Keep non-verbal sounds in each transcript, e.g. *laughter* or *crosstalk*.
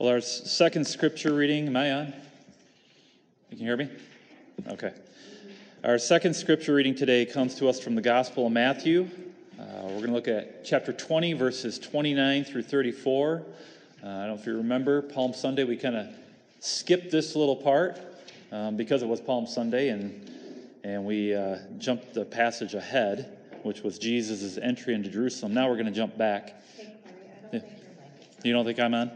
Well, our second scripture reading, am I on? You can hear me? Okay. Our second scripture reading today comes to us from the Gospel of Matthew. Uh, we're going to look at chapter 20, verses 29 through 34. Uh, I don't know if you remember, Palm Sunday, we kind of skipped this little part um, because it was Palm Sunday, and, and we uh, jumped the passage ahead, which was Jesus' entry into Jerusalem. Now we're going to jump back. Yeah. You don't think I'm on?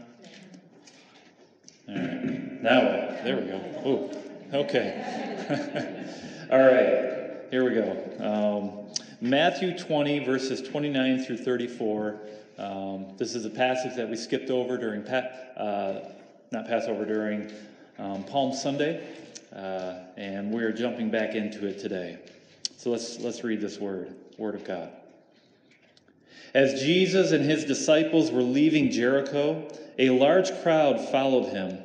All right. Now, there we go. Ooh, okay. *laughs* All right, here we go. Um, Matthew 20, verses 29 through 34. Um, this is a passage that we skipped over during, pa- uh, not Passover, during um, Palm Sunday, uh, and we're jumping back into it today. So let's, let's read this word, Word of God. As Jesus and his disciples were leaving Jericho, a large crowd followed him.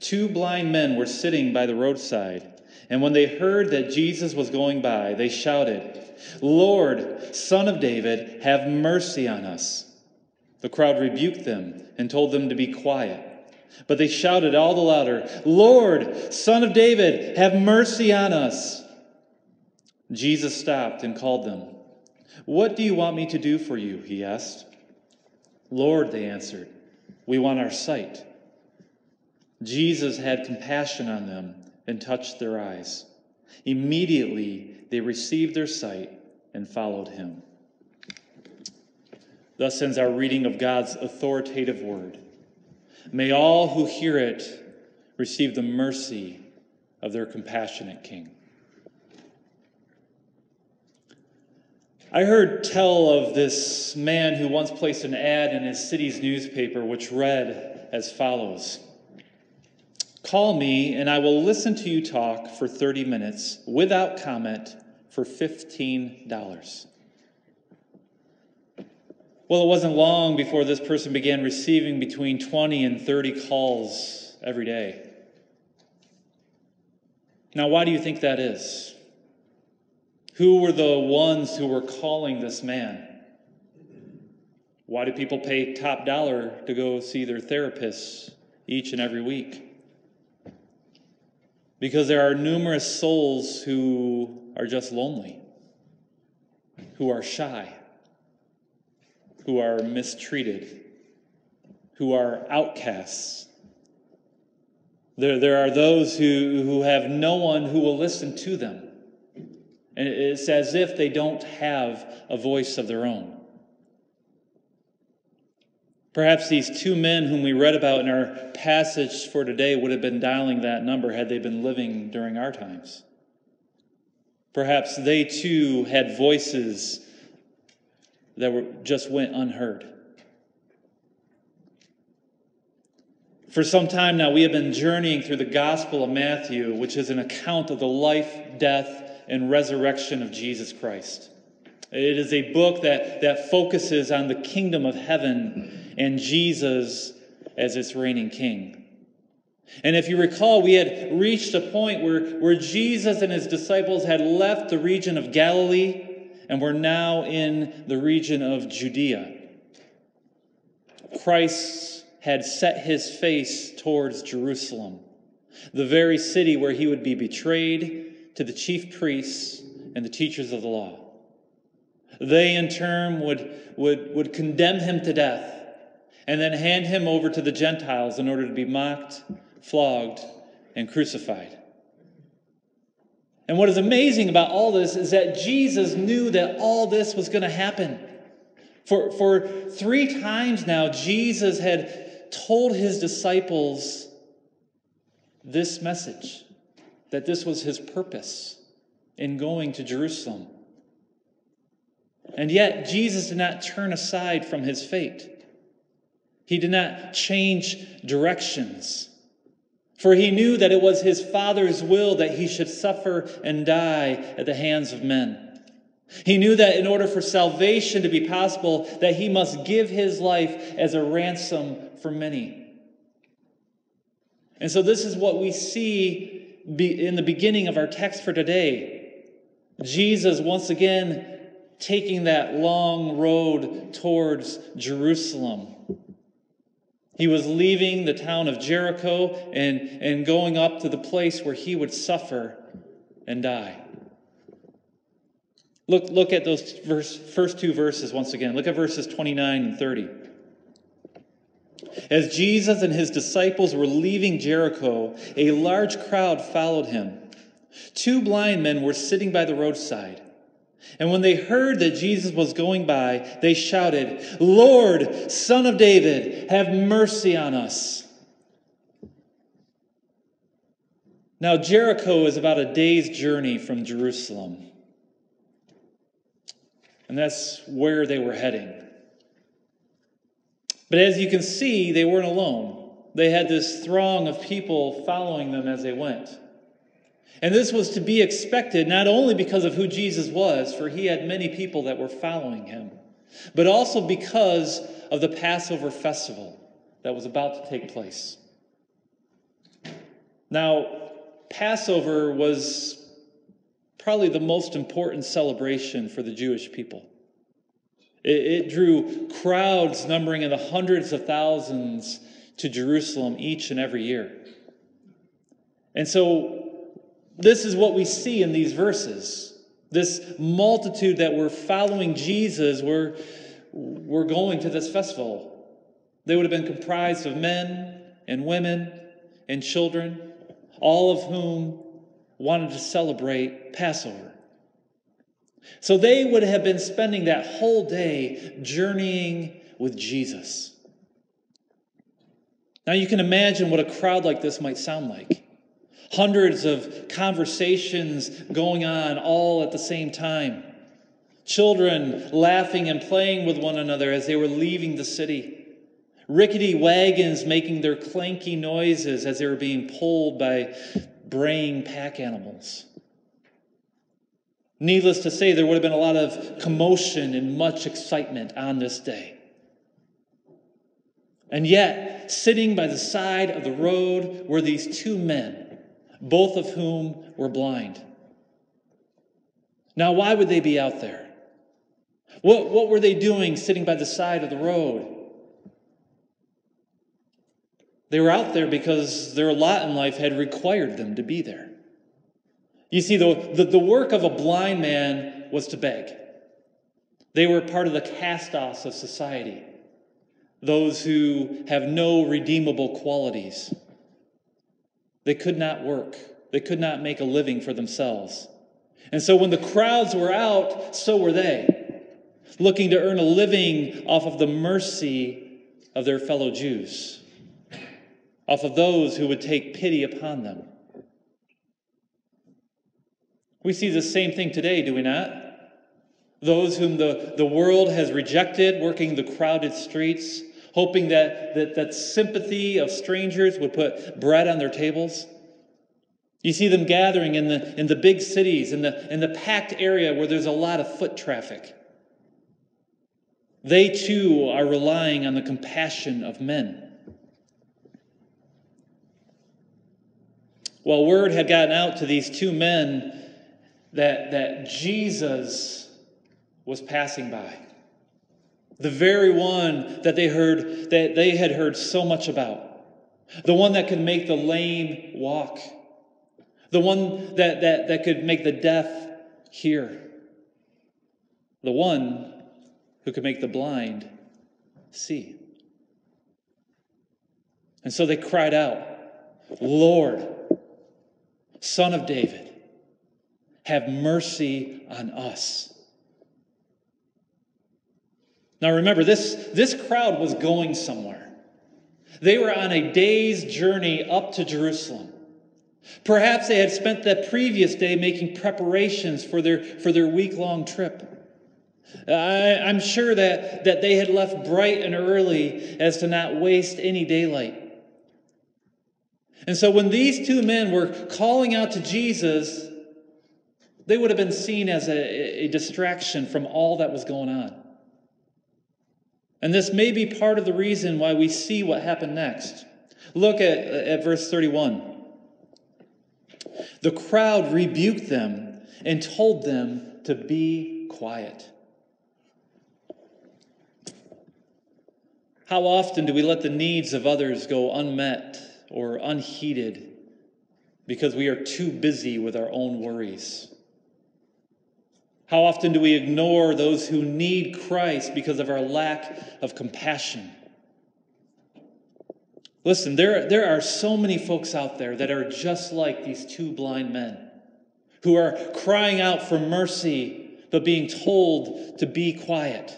Two blind men were sitting by the roadside, and when they heard that Jesus was going by, they shouted, Lord, Son of David, have mercy on us. The crowd rebuked them and told them to be quiet. But they shouted all the louder, Lord, Son of David, have mercy on us. Jesus stopped and called them. What do you want me to do for you? He asked. Lord, they answered, we want our sight. Jesus had compassion on them and touched their eyes. Immediately they received their sight and followed him. Thus ends our reading of God's authoritative word. May all who hear it receive the mercy of their compassionate King. I heard tell of this man who once placed an ad in his city's newspaper which read as follows Call me, and I will listen to you talk for 30 minutes without comment for $15. Well, it wasn't long before this person began receiving between 20 and 30 calls every day. Now, why do you think that is? Who were the ones who were calling this man? Why do people pay top dollar to go see their therapists each and every week? Because there are numerous souls who are just lonely, who are shy, who are mistreated, who are outcasts. There, there are those who, who have no one who will listen to them. And it's as if they don't have a voice of their own. Perhaps these two men whom we read about in our passage for today would have been dialing that number had they been living during our times. Perhaps they too had voices that were, just went unheard. For some time now, we have been journeying through the Gospel of Matthew, which is an account of the life, death, and resurrection of Jesus Christ. It is a book that, that focuses on the kingdom of heaven and Jesus as its reigning king. And if you recall, we had reached a point where, where Jesus and his disciples had left the region of Galilee and were now in the region of Judea. Christ had set his face towards Jerusalem, the very city where he would be betrayed to the chief priests and the teachers of the law. They, in turn, would, would, would condemn him to death and then hand him over to the Gentiles in order to be mocked, flogged, and crucified. And what is amazing about all this is that Jesus knew that all this was going to happen. For, for three times now, Jesus had told his disciples this message that this was his purpose in going to Jerusalem. And yet, Jesus did not turn aside from his fate. He did not change directions. For he knew that it was his Father's will that he should suffer and die at the hands of men. He knew that in order for salvation to be possible, that he must give his life as a ransom for many. And so this is what we see in the beginning of our text for today, Jesus once again taking that long road towards Jerusalem. He was leaving the town of Jericho and, and going up to the place where he would suffer and die. Look, look at those verse, first two verses once again. Look at verses 29 and 30. As Jesus and his disciples were leaving Jericho, a large crowd followed him. Two blind men were sitting by the roadside. And when they heard that Jesus was going by, they shouted, Lord, Son of David, have mercy on us. Now, Jericho is about a day's journey from Jerusalem. And that's where they were heading. But as you can see, they weren't alone. They had this throng of people following them as they went. And this was to be expected not only because of who Jesus was, for he had many people that were following him, but also because of the Passover festival that was about to take place. Now, Passover was probably the most important celebration for the Jewish people. It, it, drew crowds numbering in the hundreds of thousands to Jerusalem each and every year. And so this is what we see in these verses. This multitude that were following Jesus were, were going to this festival. They would have been comprised of men and women and children, all of whom wanted to celebrate Passover. So they would have been spending that whole day journeying with Jesus. Now you can imagine what a crowd like this might sound like. Hundreds of conversations going on all at the same time. Children laughing and playing with one another as they were leaving the city. Rickety wagons making their clanky noises as they were being pulled by braying pack animals. Needless to say, there would have been a lot of commotion and much excitement on this day. And yet, sitting by the side of the road were these two men both of whom were blind. Now, why would they be out there? What, what were they doing sitting by the side of the road? They were out there because their lot in life had required them to be there. You see, the, the, the work of a blind man was to beg. They were part of the cast offs of society, those who have no redeemable qualities. They could not work, they could not make a living for themselves. And so when the crowds were out, so were they, looking to earn a living off of the mercy of their fellow Jews, off of those who would take pity upon them. We see the same thing today, do we not? Those whom the, the world has rejected, working the crowded streets, hoping that, that that sympathy of strangers would put bread on their tables. You see them gathering in the, in the big cities, in the, in the packed area where there's a lot of foot traffic. They too are relying on the compassion of men. Well, word had gotten out to these two men that, that Jesus was passing by. The very one that they heard that they had heard so much about. The one that could make the lame walk. The one that, that, that could make the deaf hear. The one who could make the blind see. And so they cried out lord son of david have mercy on us now remember, this, this crowd was going somewhere. They were on a day's journey up to Jerusalem. Perhaps they had spent the previous day making preparations for their, for their week long trip. I, I'm sure that, that they had left bright and early as to not waste any daylight. And so when these two men were calling out to Jesus, they would have been seen as a, a distraction from all that was going on. And this may be part of the reason why we see what happened next. Look at, at verse 31. The crowd rebuked them and told them to be quiet. How often do we let the needs of others go unmet or unheeded because we are too busy with our own worries? How often do we ignore those who need Christ because of our lack of compassion? Listen, there, there are so many folks out there that are just like these two blind men who are crying out for mercy but being told to be quiet.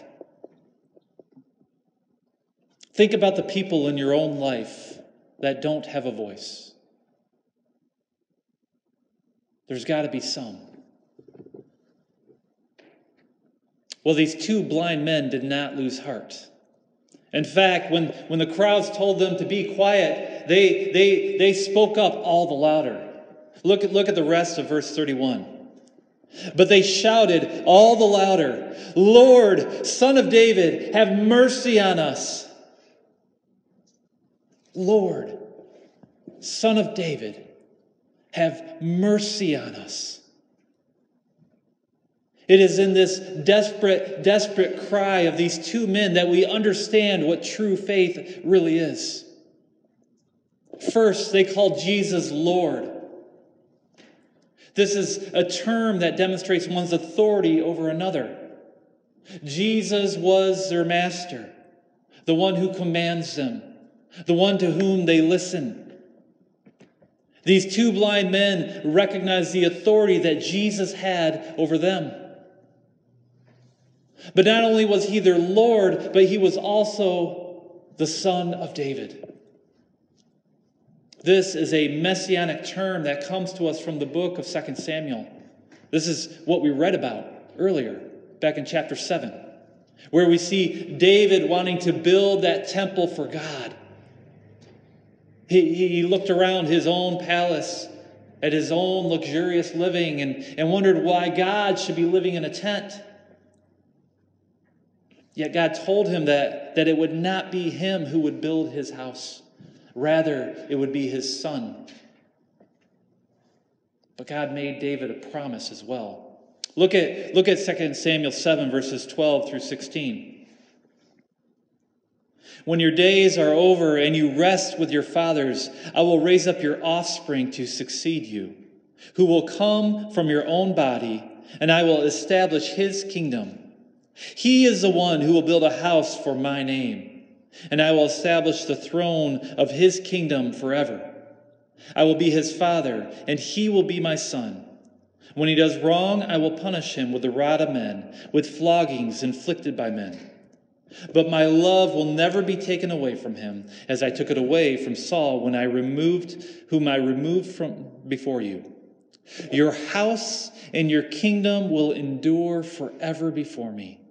Think about the people in your own life that don't have a voice. There's got to be some. Well, these two blind men did not lose heart. In fact, when, when the crowds told them to be quiet, they, they, they spoke up all the louder. Look at, look at the rest of verse 31. But they shouted all the louder, Lord, Son of David, have mercy on us. Lord, Son of David, have mercy on us. It is in this desperate, desperate cry of these two men that we understand what true faith really is. First, they called Jesus Lord. This is a term that demonstrates one's authority over another. Jesus was their master, the one who commands them, the one to whom they listen. These two blind men recognized the authority that Jesus had over them. But not only was he their Lord, but he was also the Son of David. This is a messianic term that comes to us from the book of 2 Samuel. This is what we read about earlier, back in chapter 7, where we see David wanting to build that temple for God. He, he looked around his own palace at his own luxurious living and, and wondered why God should be living in a tent. Yet God told him that, that it would not be him who would build his house, rather, it would be his son. But God made David a promise as well. Look at, look at 2 Samuel 7, verses 12 through 16. When your days are over and you rest with your fathers, I will raise up your offspring to succeed you, who will come from your own body, and I will establish his kingdom. He is the one who will build a house for my name, and I will establish the throne of his kingdom forever. I will be his father, and he will be my son. When he does wrong, I will punish him with the rod of men, with floggings inflicted by men. But my love will never be taken away from him, as I took it away from Saul when I removed whom I removed from before you. Your house and your kingdom will endure forever before me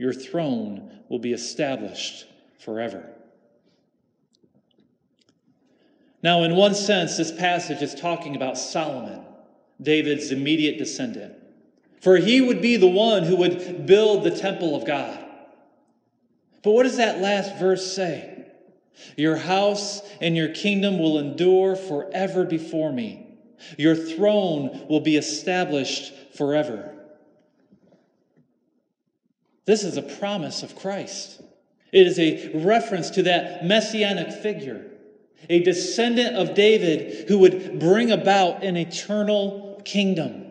your throne will be established forever. Now, in one sense, this passage is talking about Solomon, David's immediate descendant. For he would be the one who would build the temple of God. But what does that last verse say? Your house and your kingdom will endure forever before me. Your throne will be established forever. This is a promise of Christ. It is a reference to that messianic figure, a descendant of David who would bring about an eternal kingdom.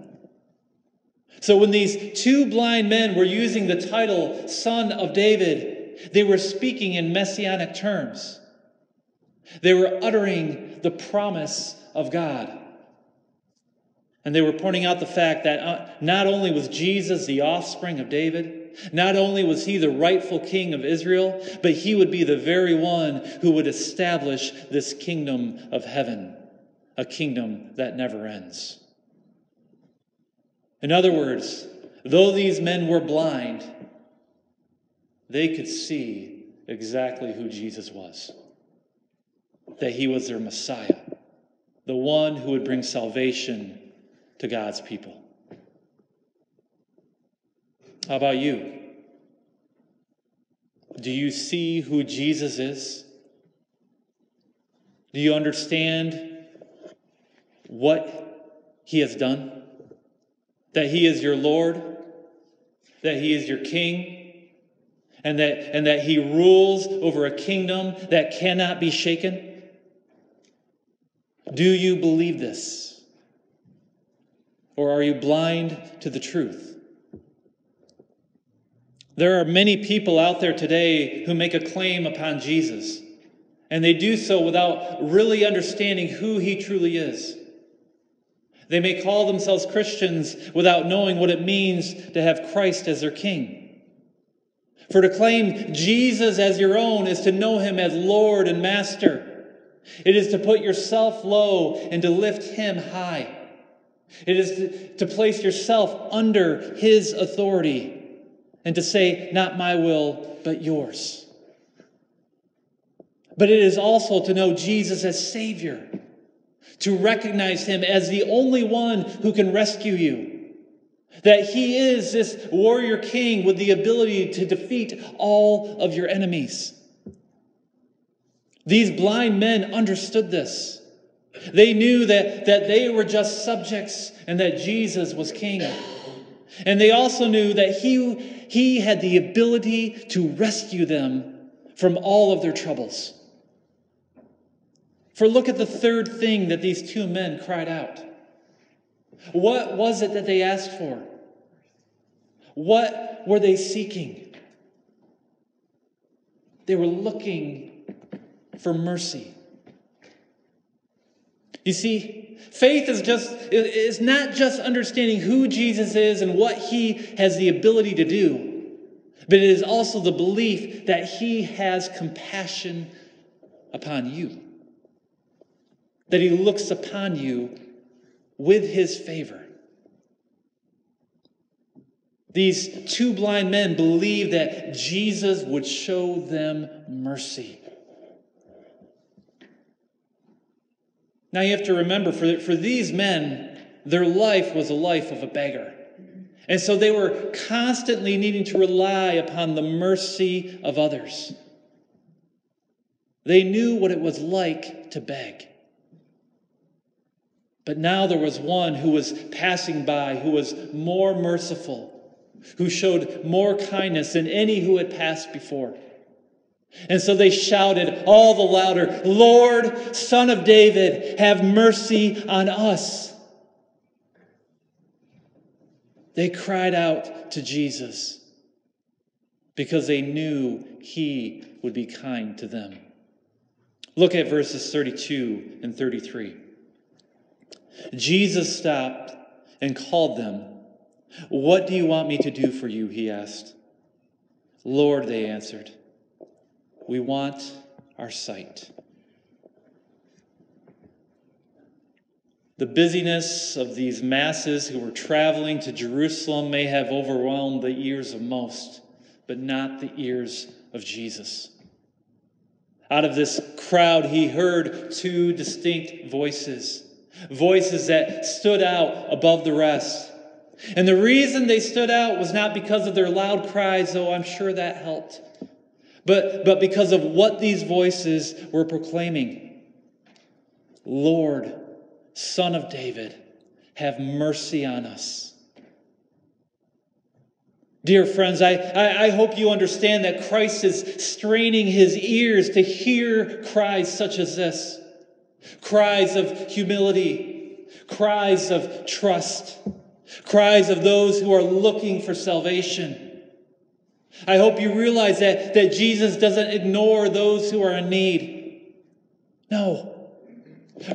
So when these two blind men were using the title Son of David, they were speaking in messianic terms. They were uttering the promise of God. And they were pointing out the fact that uh, not only was Jesus the offspring of David, not only was he the rightful king of Israel, but he would be the very one who would establish this kingdom of heaven, a kingdom that never ends. In other words, though these men were blind, they could see exactly who Jesus was that he was their Messiah, the one who would bring salvation to God's people. How about you? Do you see who Jesus is? Do you understand what he has done? That he is your Lord, that he is your King, and that, and that he rules over a kingdom that cannot be shaken? Do you believe this? Or are you blind to the truth? There are many people out there today who make a claim upon Jesus, and they do so without really understanding who he truly is. They may call themselves Christians without knowing what it means to have Christ as their king. For to claim Jesus as your own is to know him as Lord and Master. It is to put yourself low and to lift him high. It is to, to place yourself under his authority and to say, Not my will, but yours. But it is also to know Jesus as Savior, to recognize him as the only one who can rescue you. That he is this warrior king with the ability to defeat all of your enemies. These blind men understood this. They knew that, that they were just subjects and that Jesus was king. And they also knew that he, he had the ability to rescue them from all of their troubles. For look at the third thing that these two men cried out. What was it that they asked for? What were they seeking? They were looking for mercy. You see, faith is just is not just understanding who Jesus is and what he has the ability to do, but it is also the belief that he has compassion upon you. That he looks upon you with his favor. These two blind men believed that Jesus would show them mercy. Now you have to remember for, for these men, their life was a life of a beggar. And so they were constantly needing to rely upon the mercy of others. They knew what it was like to beg. But now there was one who was passing by who was more merciful, who showed more kindness than any who had passed before. And so they shouted all the louder, Lord, Son of David, have mercy on us. They cried out to Jesus because they knew he would be kind to them. Look at verses 32 and 33. Jesus stopped and called them. What do you want me to do for you? He asked. Lord, they answered. We want our sight. The busyness of these masses who were traveling to Jerusalem may have overwhelmed the ears of most, but not the ears of Jesus. Out of this crowd, he heard two distinct voices, voices that stood out above the rest. And the reason they stood out was not because of their loud cries, though I'm sure that helped but, but because of what these voices were proclaiming. Lord, Son of David, have mercy on us. Dear friends, I, I, I, hope you understand that Christ is straining his ears to hear cries such as this cries of humility, cries of trust, cries of those who are looking for salvation. I hope you realize that, that Jesus doesn't ignore those who are in need. No.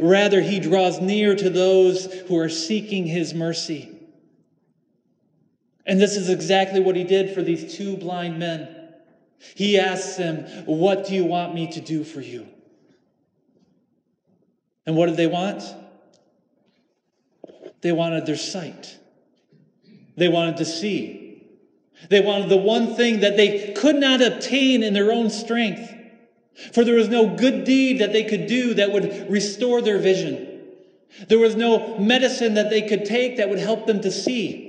Rather, he draws near to those who are seeking his mercy. And this is exactly what he did for these two blind men. He asks them, What do you want me to do for you? And what did they want? They wanted their sight, they wanted to see. They wanted the one thing that they could not obtain in their own strength. For there was no good deed that they could do that would restore their vision. There was no medicine that they could take that would help them to see.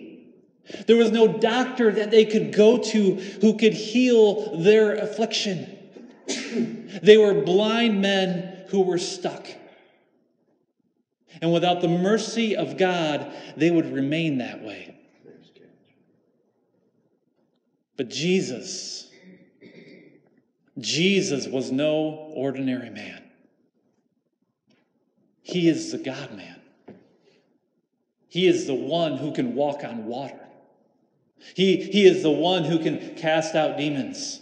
There was no doctor that they could go to who could heal their affliction. *clears throat* they were blind men who were stuck. And without the mercy of God, they would remain that way. But Jesus, Jesus was no ordinary man. He is the God man. He is the one who can walk on water. He, he is the one who can cast out demons.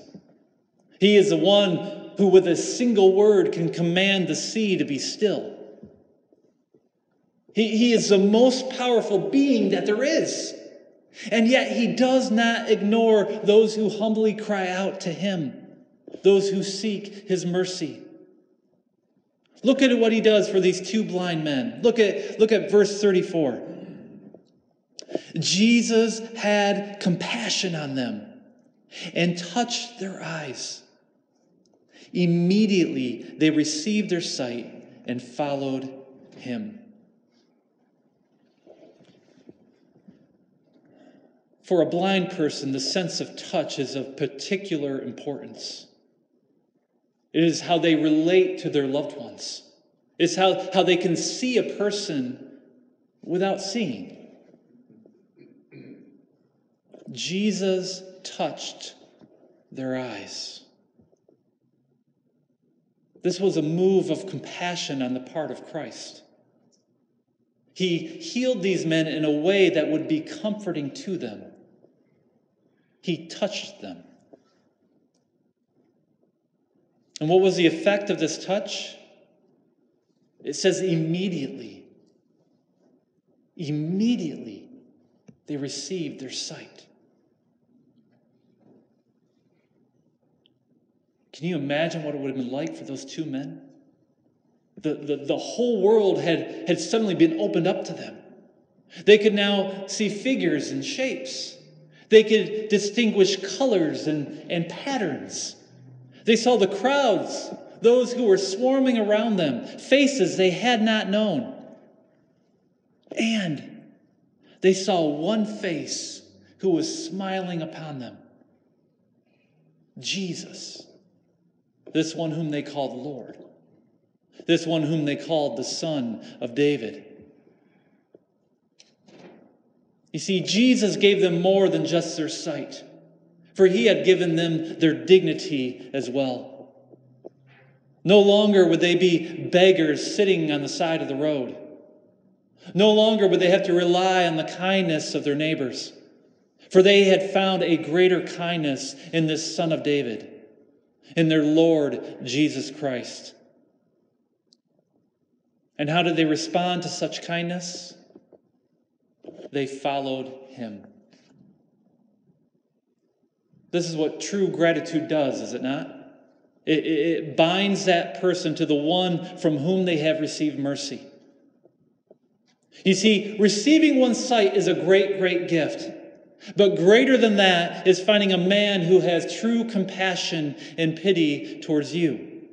He is the one who, with a single word, can command the sea to be still. He, he is the most powerful being that there is. And yet he does not ignore those who humbly cry out to him, those who seek his mercy. Look at what he does for these two blind men. Look at, look at verse 34. Jesus had compassion on them and touched their eyes. Immediately they received their sight and followed him. For a blind person, the sense of touch is of particular importance. It is how they relate to their loved ones. It's how, how they can see a person without seeing. Jesus touched their eyes. This was a move of compassion on the part of Christ. He healed these men in a way that would be comforting to them. He touched them. And what was the effect of this touch? It says immediately. Immediately they received their sight. Can you imagine what it would have been like for those two men? The, the, the whole world had, had suddenly been opened up to them. They could now see figures and shapes. They could distinguish colors and, and patterns. They saw the crowds, those who were swarming around them, faces they had not known. And they saw one face who was smiling upon them Jesus this one whom they called Lord, this one whom they called the Son of David. You see, Jesus gave them more than just their sight, for he had given them their dignity as well. No longer would they be beggars sitting on the side of the road. No longer would they have to rely on the kindness of their neighbors, for they had found a greater kindness in this Son of David in their Lord Jesus Christ. And how did they respond to such kindness? They followed him. This is what true gratitude does, is it not? It, it, binds that person to the one from whom they have received mercy. You see, receiving one's sight is a great, great gift. But greater than that is finding a man who has true compassion and pity towards you.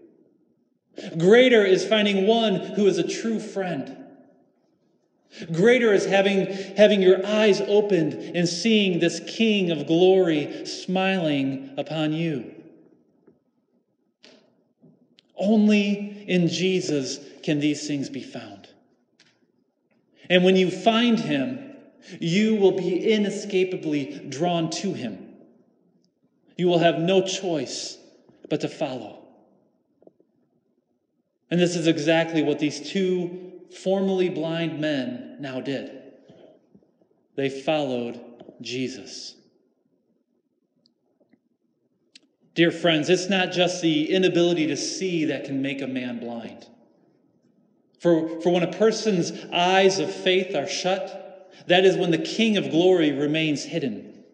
Greater is finding one who is a true friend. Greater is having, having your eyes opened and seeing this King of glory smiling upon you. Only in Jesus can these things be found. And when you find him, you will be inescapably drawn to him. You will have no choice but to follow. And this is exactly what these two formerly blind men now did. They followed Jesus. Dear friends, it's not just the inability to see that can make a man blind. For, for when a person's eyes of faith are shut, that is when the King of glory remains hidden.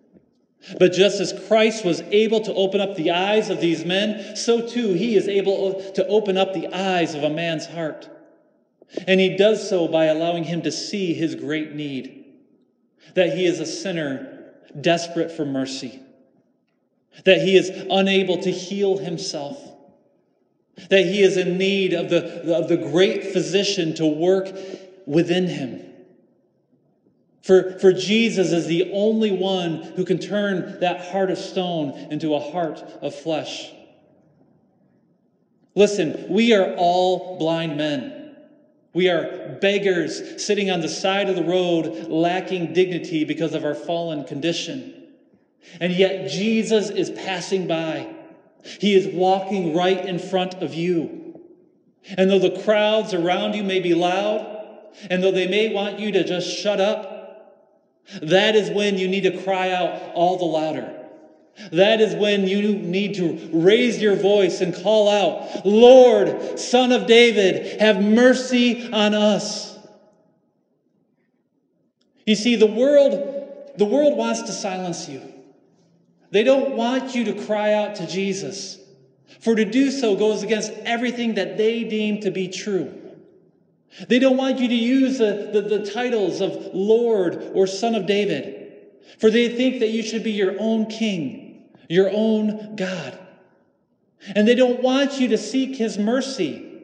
But just as Christ was able to open up the eyes of these men, so too he is able to open up the eyes of a man's heart. And he does so by allowing him to see his great need that he is a sinner desperate for mercy, that he is unable to heal himself, that he is in need of the, of the great physician to work within him. For, for Jesus is the only one who can turn that heart of stone into a heart of flesh. Listen, we are all blind men. We are beggars sitting on the side of the road, lacking dignity because of our fallen condition. And yet Jesus is passing by. He is walking right in front of you. And though the crowds around you may be loud, and though they may want you to just shut up, that is when you need to cry out all the louder. That is when you need to raise your voice and call out, Lord, Son of David, have mercy on us. You see, the world, the world wants to silence you. They don't want you to cry out to Jesus, for to do so goes against everything that they deem to be true. They don't want you to use the, the, the, titles of Lord or Son of David, for they think that you should be your own king, your own God. And they don't want you to seek his mercy,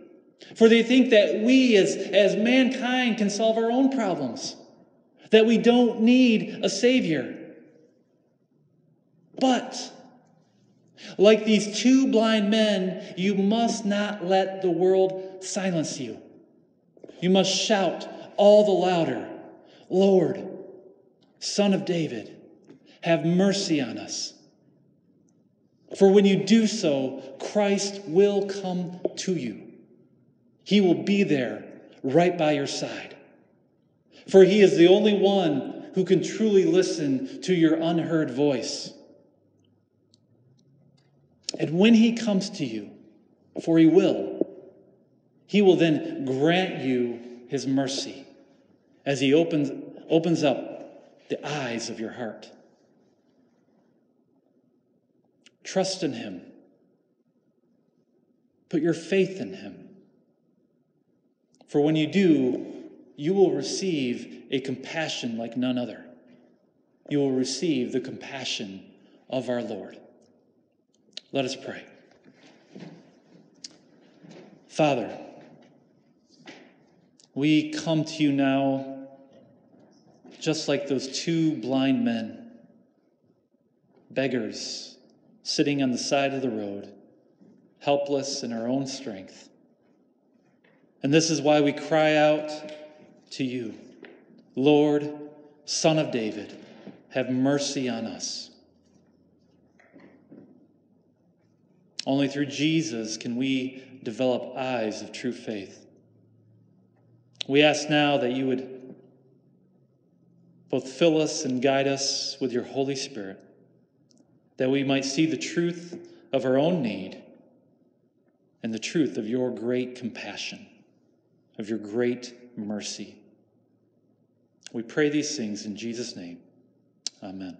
for they think that we as, as mankind can solve our own problems, that we don't need a Savior. But, like these two blind men, you must not let the world silence you. You must shout all the louder, Lord, Son of David, have mercy on us. For when you do so, Christ will come to you. He will be there right by your side. For he is the only one who can truly listen to your unheard voice. And when he comes to you, for he will, he will then grant you his mercy as he opens, opens up the eyes of your heart. Trust in him. Put your faith in him. For when you do, you will receive a compassion like none other. You will receive the compassion of our Lord. Let us pray. Father, we come to you now just like those two blind men, beggars sitting on the side of the road, helpless in our own strength. And this is why we cry out to you Lord, Son of David, have mercy on us. Only through Jesus can we develop eyes of true faith. We ask now that you would both fill us and guide us with your Holy Spirit, that we might see the truth of our own need and the truth of your great compassion, of your great mercy. We pray these things in Jesus' name. Amen.